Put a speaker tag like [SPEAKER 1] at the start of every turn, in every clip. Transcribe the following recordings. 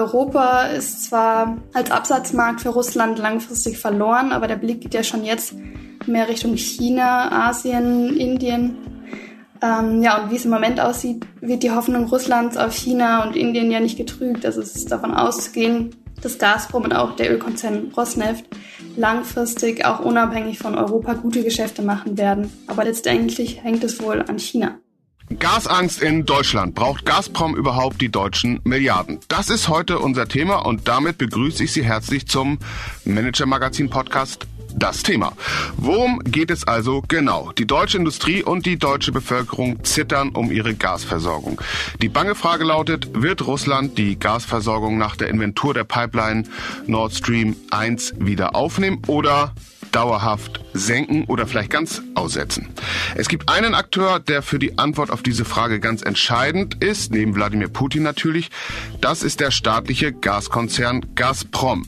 [SPEAKER 1] Europa ist zwar als Absatzmarkt für Russland langfristig verloren, aber der Blick geht ja schon jetzt mehr Richtung China, Asien, Indien. Ähm, ja, und wie es im Moment aussieht, wird die Hoffnung Russlands auf China und Indien ja nicht getrügt. Also es ist davon auszugehen, dass Gazprom und auch der Ölkonzern Rosneft langfristig auch unabhängig von Europa gute Geschäfte machen werden. Aber letztendlich hängt es wohl an China.
[SPEAKER 2] Gasangst in Deutschland. Braucht Gazprom überhaupt die deutschen Milliarden? Das ist heute unser Thema und damit begrüße ich Sie herzlich zum Manager Magazin Podcast das Thema. Worum geht es also genau? Die deutsche Industrie und die deutsche Bevölkerung zittern um ihre Gasversorgung. Die bange Frage lautet, wird Russland die Gasversorgung nach der Inventur der Pipeline Nord Stream 1 wieder aufnehmen oder dauerhaft senken oder vielleicht ganz aussetzen? Es gibt einen Akteur, der für die Antwort auf diese Frage ganz entscheidend ist, neben Wladimir Putin natürlich. Das ist der staatliche Gaskonzern Gazprom.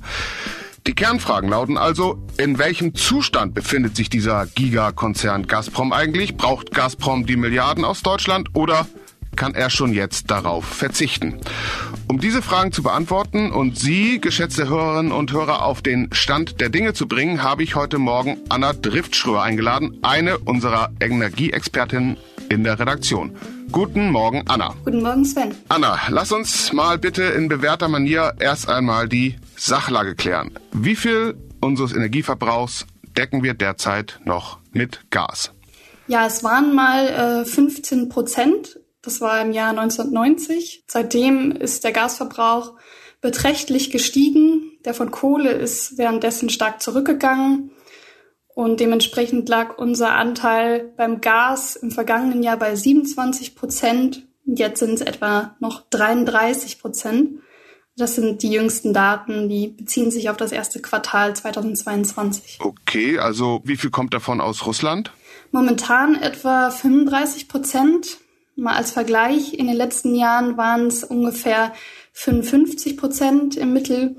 [SPEAKER 2] Die Kernfragen lauten also, in welchem Zustand befindet sich dieser Gigakonzern Gazprom eigentlich? Braucht Gazprom die Milliarden aus Deutschland oder kann er schon jetzt darauf verzichten? Um diese Fragen zu beantworten und Sie, geschätzte Hörerinnen und Hörer, auf den Stand der Dinge zu bringen, habe ich heute Morgen Anna Driftschröer eingeladen, eine unserer Energieexpertinnen in der Redaktion. Guten Morgen, Anna.
[SPEAKER 1] Guten Morgen, Sven.
[SPEAKER 2] Anna, lass uns mal bitte in bewährter Manier erst einmal die Sachlage klären. Wie viel unseres Energieverbrauchs decken wir derzeit noch mit Gas?
[SPEAKER 1] Ja, es waren mal äh, 15 Prozent. Das war im Jahr 1990. Seitdem ist der Gasverbrauch beträchtlich gestiegen. Der von Kohle ist währenddessen stark zurückgegangen. Und dementsprechend lag unser Anteil beim Gas im vergangenen Jahr bei 27 Prozent. Jetzt sind es etwa noch 33 Prozent. Das sind die jüngsten Daten, die beziehen sich auf das erste Quartal 2022.
[SPEAKER 2] Okay, also wie viel kommt davon aus Russland?
[SPEAKER 1] Momentan etwa 35 Prozent. Mal als Vergleich, in den letzten Jahren waren es ungefähr 55 Prozent im Mittel.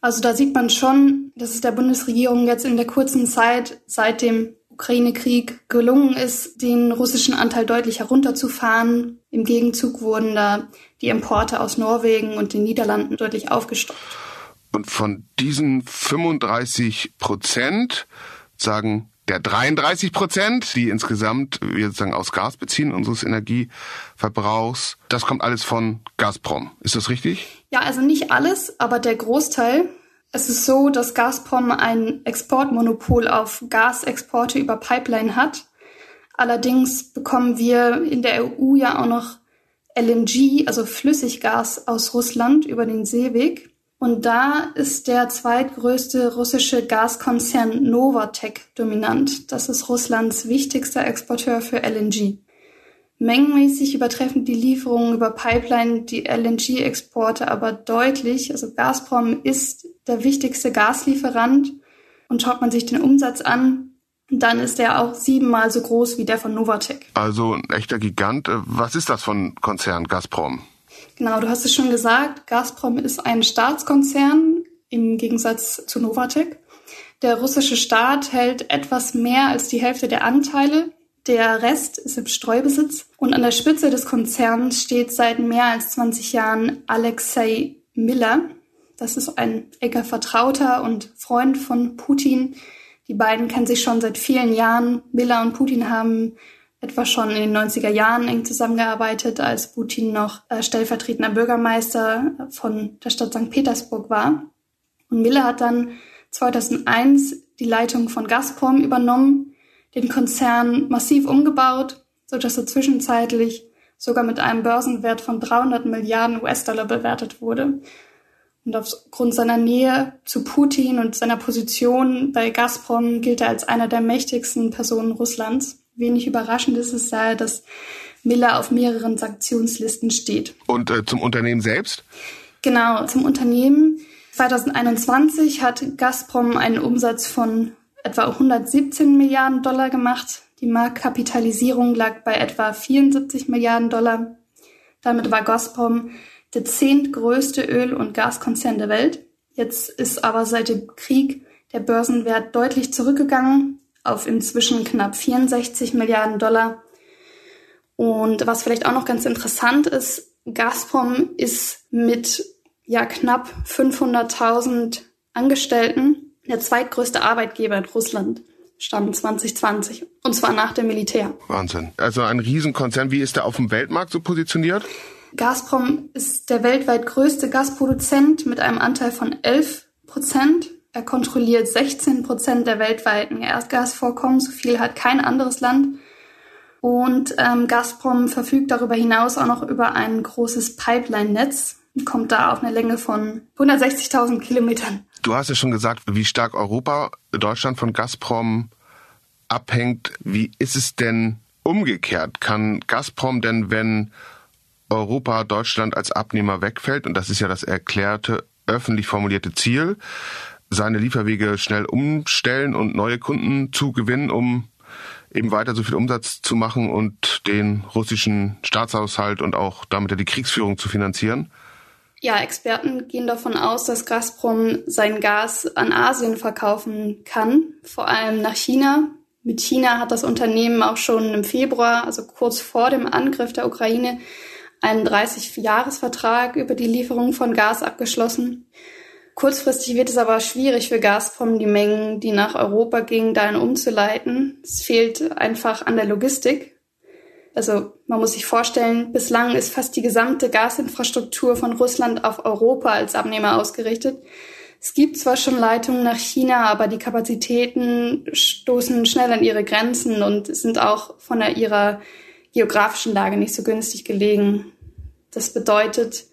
[SPEAKER 1] Also da sieht man schon, dass es der Bundesregierung jetzt in der kurzen Zeit seit dem Ukraine-Krieg gelungen ist, den russischen Anteil deutlich herunterzufahren. Im Gegenzug wurden da die Importe aus Norwegen und den Niederlanden deutlich aufgestockt.
[SPEAKER 2] Und von diesen 35 Prozent sagen der 33 Prozent, die insgesamt wir sozusagen aus Gas beziehen, unseres Energieverbrauchs, das kommt alles von Gazprom. Ist das richtig?
[SPEAKER 1] Ja, also nicht alles, aber der Großteil. Es ist so, dass Gazprom ein Exportmonopol auf Gasexporte über Pipeline hat. Allerdings bekommen wir in der EU ja auch noch LNG, also Flüssiggas aus Russland über den Seeweg. Und da ist der zweitgrößte russische Gaskonzern Novatec dominant. Das ist Russlands wichtigster Exporteur für LNG. Mengenmäßig übertreffen die Lieferungen über Pipeline die LNG-Exporte aber deutlich. Also Gazprom ist der wichtigste Gaslieferant und schaut man sich den Umsatz an, dann ist er auch siebenmal so groß wie der von Novatec.
[SPEAKER 2] Also ein echter Gigant. Was ist das von Konzern Gazprom?
[SPEAKER 1] Genau, du hast es schon gesagt, Gazprom ist ein Staatskonzern im Gegensatz zu Novatec. Der russische Staat hält etwas mehr als die Hälfte der Anteile. Der Rest ist im Streubesitz. Und an der Spitze des Konzerns steht seit mehr als 20 Jahren Alexei Miller. Das ist ein enger Vertrauter und Freund von Putin. Die beiden kennen sich schon seit vielen Jahren. Miller und Putin haben etwa schon in den 90er Jahren eng zusammengearbeitet, als Putin noch äh, stellvertretender Bürgermeister von der Stadt St. Petersburg war. Und Miller hat dann 2001 die Leitung von Gazprom übernommen, den Konzern massiv umgebaut, so dass er zwischenzeitlich sogar mit einem Börsenwert von 300 Milliarden US-Dollar bewertet wurde. Und aufgrund seiner Nähe zu Putin und seiner Position bei Gazprom gilt er als einer der mächtigsten Personen Russlands. Wenig überraschend ist es da, dass Miller auf mehreren Sanktionslisten steht.
[SPEAKER 2] Und äh, zum Unternehmen selbst?
[SPEAKER 1] Genau, zum Unternehmen. 2021 hat Gazprom einen Umsatz von etwa 117 Milliarden Dollar gemacht. Die Marktkapitalisierung lag bei etwa 74 Milliarden Dollar. Damit war Gazprom der zehntgrößte Öl- und Gaskonzern der Welt. Jetzt ist aber seit dem Krieg der Börsenwert deutlich zurückgegangen auf inzwischen knapp 64 Milliarden Dollar. Und was vielleicht auch noch ganz interessant ist, Gazprom ist mit ja knapp 500.000 Angestellten der zweitgrößte Arbeitgeber in Russland stand 2020 und zwar nach dem Militär.
[SPEAKER 2] Wahnsinn. Also ein Riesenkonzern. Wie ist der auf dem Weltmarkt so positioniert?
[SPEAKER 1] Gazprom ist der weltweit größte Gasproduzent mit einem Anteil von 11 Prozent. Er kontrolliert 16 Prozent der weltweiten Erdgasvorkommen. So viel hat kein anderes Land. Und ähm, Gazprom verfügt darüber hinaus auch noch über ein großes Pipeline-Netz und kommt da auf eine Länge von 160.000 Kilometern.
[SPEAKER 2] Du hast ja schon gesagt, wie stark Europa, Deutschland von Gazprom abhängt. Wie ist es denn umgekehrt? Kann Gazprom denn, wenn Europa Deutschland als Abnehmer wegfällt, und das ist ja das erklärte, öffentlich formulierte Ziel, seine Lieferwege schnell umstellen und neue Kunden zu gewinnen, um eben weiter so viel Umsatz zu machen und den russischen Staatshaushalt und auch damit die Kriegsführung zu finanzieren?
[SPEAKER 1] Ja, Experten gehen davon aus, dass Gazprom sein Gas an Asien verkaufen kann, vor allem nach China. Mit China hat das Unternehmen auch schon im Februar, also kurz vor dem Angriff der Ukraine, einen 30-Jahres-Vertrag über die Lieferung von Gas abgeschlossen. Kurzfristig wird es aber schwierig für Gazprom, die Mengen, die nach Europa gingen, dahin umzuleiten. Es fehlt einfach an der Logistik. Also man muss sich vorstellen, bislang ist fast die gesamte Gasinfrastruktur von Russland auf Europa als Abnehmer ausgerichtet. Es gibt zwar schon Leitungen nach China, aber die Kapazitäten stoßen schnell an ihre Grenzen und sind auch von ihrer geografischen Lage nicht so günstig gelegen. Das bedeutet,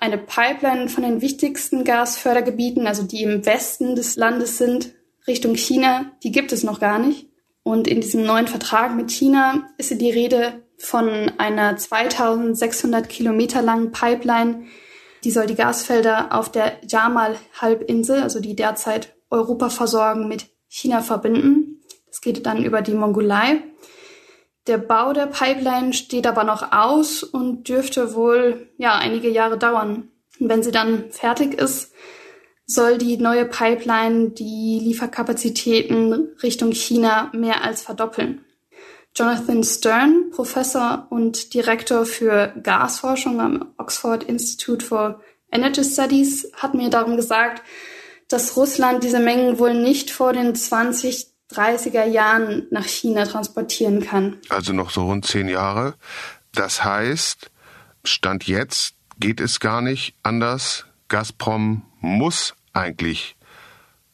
[SPEAKER 1] eine Pipeline von den wichtigsten Gasfördergebieten, also die im Westen des Landes sind, Richtung China, die gibt es noch gar nicht. Und in diesem neuen Vertrag mit China ist die Rede von einer 2600 Kilometer langen Pipeline. Die soll die Gasfelder auf der Jamal-Halbinsel, also die derzeit Europa versorgen, mit China verbinden. Das geht dann über die Mongolei. Der Bau der Pipeline steht aber noch aus und dürfte wohl ja einige Jahre dauern. Und wenn sie dann fertig ist, soll die neue Pipeline die Lieferkapazitäten Richtung China mehr als verdoppeln. Jonathan Stern, Professor und Direktor für Gasforschung am Oxford Institute for Energy Studies, hat mir darum gesagt, dass Russland diese Mengen wohl nicht vor den 2030er Jahren nach China transportieren kann.
[SPEAKER 2] Also noch so rund zehn Jahre. Das heißt, Stand jetzt geht es gar nicht anders. Gazprom muss eigentlich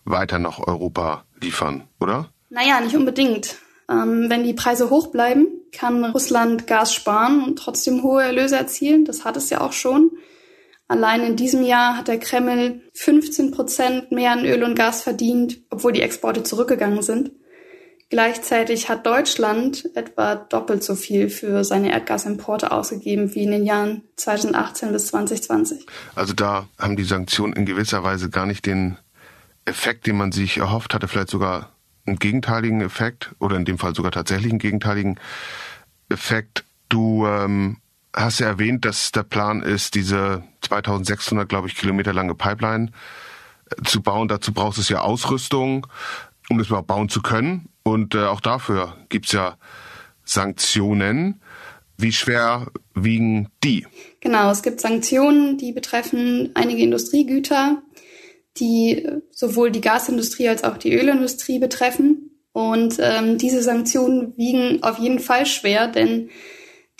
[SPEAKER 2] weiter nach Europa liefern, oder?
[SPEAKER 1] Naja, nicht unbedingt. Ähm, wenn die Preise hoch bleiben, kann Russland Gas sparen und trotzdem hohe Erlöse erzielen. Das hat es ja auch schon. Allein in diesem Jahr hat der Kreml 15 Prozent mehr an Öl und Gas verdient, obwohl die Exporte zurückgegangen sind. Gleichzeitig hat Deutschland etwa doppelt so viel für seine Erdgasimporte ausgegeben wie in den Jahren 2018 bis 2020.
[SPEAKER 2] Also da haben die Sanktionen in gewisser Weise gar nicht den Effekt, den man sich erhofft hatte, vielleicht sogar einen gegenteiligen Effekt oder in dem Fall sogar tatsächlich einen gegenteiligen Effekt. Du ähm, hast ja erwähnt, dass der Plan ist, diese 2600, glaube ich, Kilometer lange Pipeline äh, zu bauen. Dazu brauchst es ja Ausrüstung, um das überhaupt bauen zu können. Und äh, auch dafür gibt's ja Sanktionen. Wie schwer wiegen die?
[SPEAKER 1] Genau, es gibt Sanktionen, die betreffen einige Industriegüter, die sowohl die Gasindustrie als auch die Ölindustrie betreffen. Und ähm, diese Sanktionen wiegen auf jeden Fall schwer, denn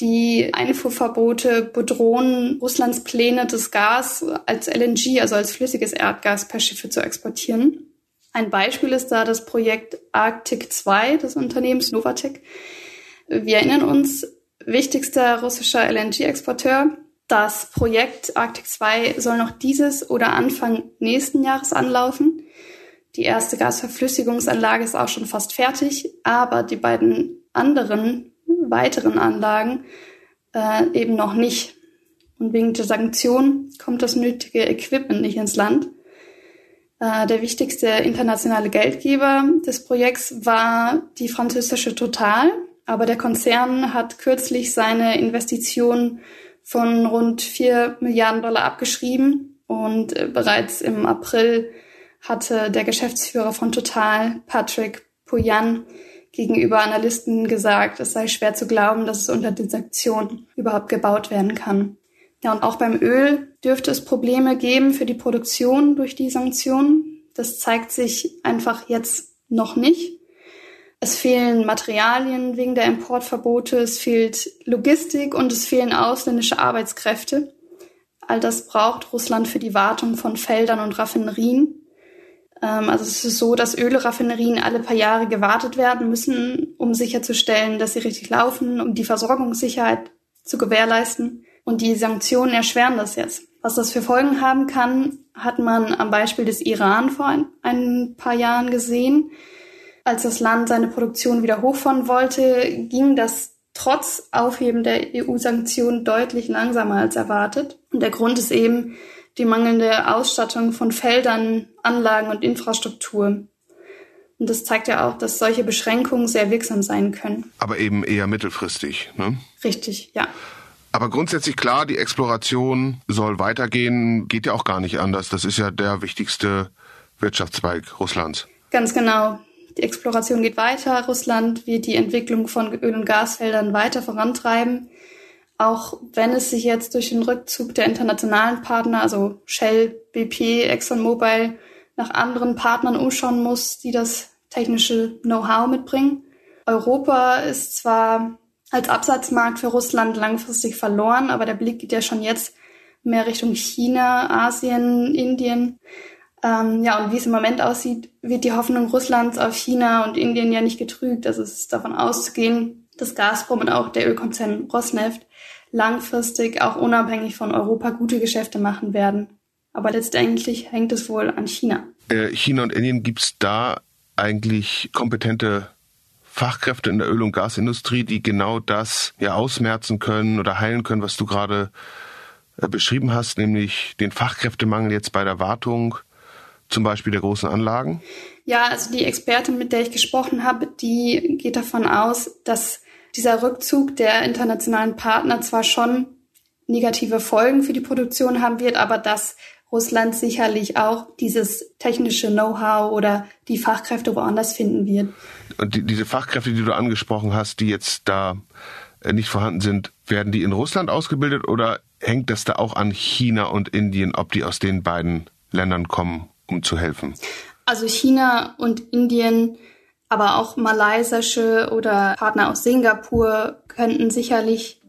[SPEAKER 1] die Einfuhrverbote bedrohen Russlands Pläne, das Gas als LNG, also als flüssiges Erdgas per Schiffe zu exportieren. Ein Beispiel ist da das Projekt Arctic 2 des Unternehmens Novatec. Wir erinnern uns, wichtigster russischer LNG-Exporteur. Das Projekt Arctic 2 soll noch dieses oder Anfang nächsten Jahres anlaufen. Die erste Gasverflüssigungsanlage ist auch schon fast fertig, aber die beiden anderen weiteren Anlagen äh, eben noch nicht. Und wegen der Sanktionen kommt das nötige Equipment nicht ins Land. Äh, der wichtigste internationale Geldgeber des Projekts war die französische Total, aber der Konzern hat kürzlich seine Investition von rund 4 Milliarden Dollar abgeschrieben und äh, bereits im April hatte der Geschäftsführer von Total, Patrick Pouyan, gegenüber Analysten gesagt, es sei schwer zu glauben, dass es unter den Sanktionen überhaupt gebaut werden kann. Ja, und auch beim Öl dürfte es Probleme geben für die Produktion durch die Sanktionen. Das zeigt sich einfach jetzt noch nicht. Es fehlen Materialien wegen der Importverbote, es fehlt Logistik und es fehlen ausländische Arbeitskräfte. All das braucht Russland für die Wartung von Feldern und Raffinerien. Ähm, also es ist so, dass Ölraffinerien alle paar Jahre gewartet werden müssen, um sicherzustellen, dass sie richtig laufen, um die Versorgungssicherheit zu gewährleisten. Und die Sanktionen erschweren das jetzt. Was das für Folgen haben kann, hat man am Beispiel des Iran vor ein, ein paar Jahren gesehen. Als das Land seine Produktion wieder hochfahren wollte, ging das trotz Aufheben der EU-Sanktionen deutlich langsamer als erwartet. Und der Grund ist eben die mangelnde Ausstattung von Feldern, Anlagen und Infrastruktur. Und das zeigt ja auch, dass solche Beschränkungen sehr wirksam sein können.
[SPEAKER 2] Aber eben eher mittelfristig, ne?
[SPEAKER 1] Richtig, ja.
[SPEAKER 2] Aber grundsätzlich klar, die Exploration soll weitergehen, geht ja auch gar nicht anders. Das ist ja der wichtigste Wirtschaftszweig Russlands.
[SPEAKER 1] Ganz genau. Die Exploration geht weiter. Russland wird die Entwicklung von Öl- und Gasfeldern weiter vorantreiben. Auch wenn es sich jetzt durch den Rückzug der internationalen Partner, also Shell, BP, ExxonMobil, nach anderen Partnern umschauen muss, die das technische Know-how mitbringen. Europa ist zwar als Absatzmarkt für Russland langfristig verloren, aber der Blick geht ja schon jetzt mehr Richtung China, Asien, Indien. Ähm, ja, und wie es im Moment aussieht, wird die Hoffnung Russlands auf China und Indien ja nicht getrügt. Also es ist davon auszugehen, dass Gazprom und auch der Ölkonzern Rosneft langfristig auch unabhängig von Europa gute Geschäfte machen werden. Aber letztendlich hängt es wohl an China.
[SPEAKER 2] Äh, China und Indien gibt es da eigentlich kompetente Fachkräfte in der Öl- und Gasindustrie, die genau das ja ausmerzen können oder heilen können, was du gerade äh, beschrieben hast, nämlich den Fachkräftemangel jetzt bei der Wartung zum Beispiel der großen Anlagen?
[SPEAKER 1] Ja, also die Expertin, mit der ich gesprochen habe, die geht davon aus, dass dieser Rückzug der internationalen Partner zwar schon negative Folgen für die Produktion haben wird, aber dass Russland sicherlich auch dieses technische Know-how oder die Fachkräfte woanders finden wird.
[SPEAKER 2] Und die, diese Fachkräfte, die du angesprochen hast, die jetzt da äh, nicht vorhanden sind, werden die in Russland ausgebildet oder hängt das da auch an China und Indien, ob die aus den beiden Ländern kommen? um zu helfen?
[SPEAKER 1] Also China und Indien, aber auch malaysische oder Partner aus Singapur könnten sicherlich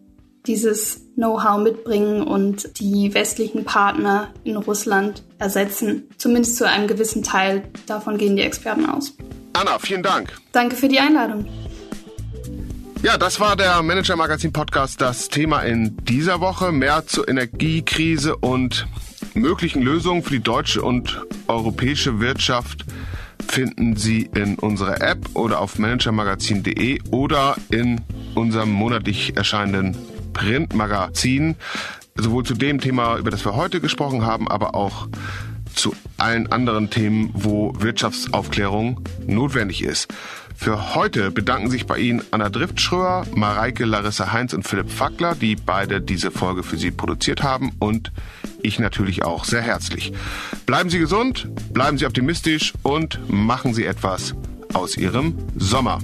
[SPEAKER 1] dieses Know-how mitbringen und die westlichen Partner in Russland ersetzen. Zumindest zu einem gewissen Teil. Davon gehen die Experten aus.
[SPEAKER 2] Anna, vielen Dank.
[SPEAKER 1] Danke für die Einladung.
[SPEAKER 2] Ja, das war der Manager Magazin Podcast. Das Thema in dieser Woche mehr zur Energiekrise und möglichen Lösungen für die deutsche und europäische Wirtschaft finden Sie in unserer App oder auf managermagazin.de oder in unserem monatlich erscheinenden Printmagazin. Sowohl zu dem Thema, über das wir heute gesprochen haben, aber auch zu allen anderen Themen, wo Wirtschaftsaufklärung notwendig ist. Für heute bedanken sich bei Ihnen Anna Driftschröer, Mareike Larissa Heinz und Philipp Fackler, die beide diese Folge für Sie produziert haben und ich natürlich auch sehr herzlich. Bleiben Sie gesund, bleiben Sie optimistisch und machen Sie etwas aus Ihrem Sommer.